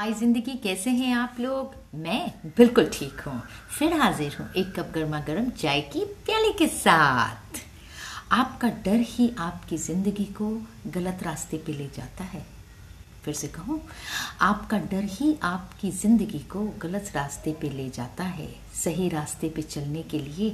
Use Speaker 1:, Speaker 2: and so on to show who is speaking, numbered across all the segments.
Speaker 1: हाय ज़िंदगी कैसे हैं आप लोग? मैं बिल्कुल ठीक हूँ। फिर हाजिर हूँ एक कप गर्मा गर्म चाय की प्याली के साथ। आपका डर ही आपकी ज़िंदगी को गलत रास्ते पे ले जाता है। फिर से कहूँ, आपका डर ही आपकी ज़िंदगी को गलत रास्ते पे ले जाता है। सही रास्ते पे चलने के लिए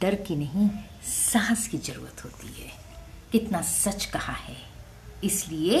Speaker 1: डर की नहीं, साहस की ज़रूरत होती है। कितना सच कहा है। इसलिए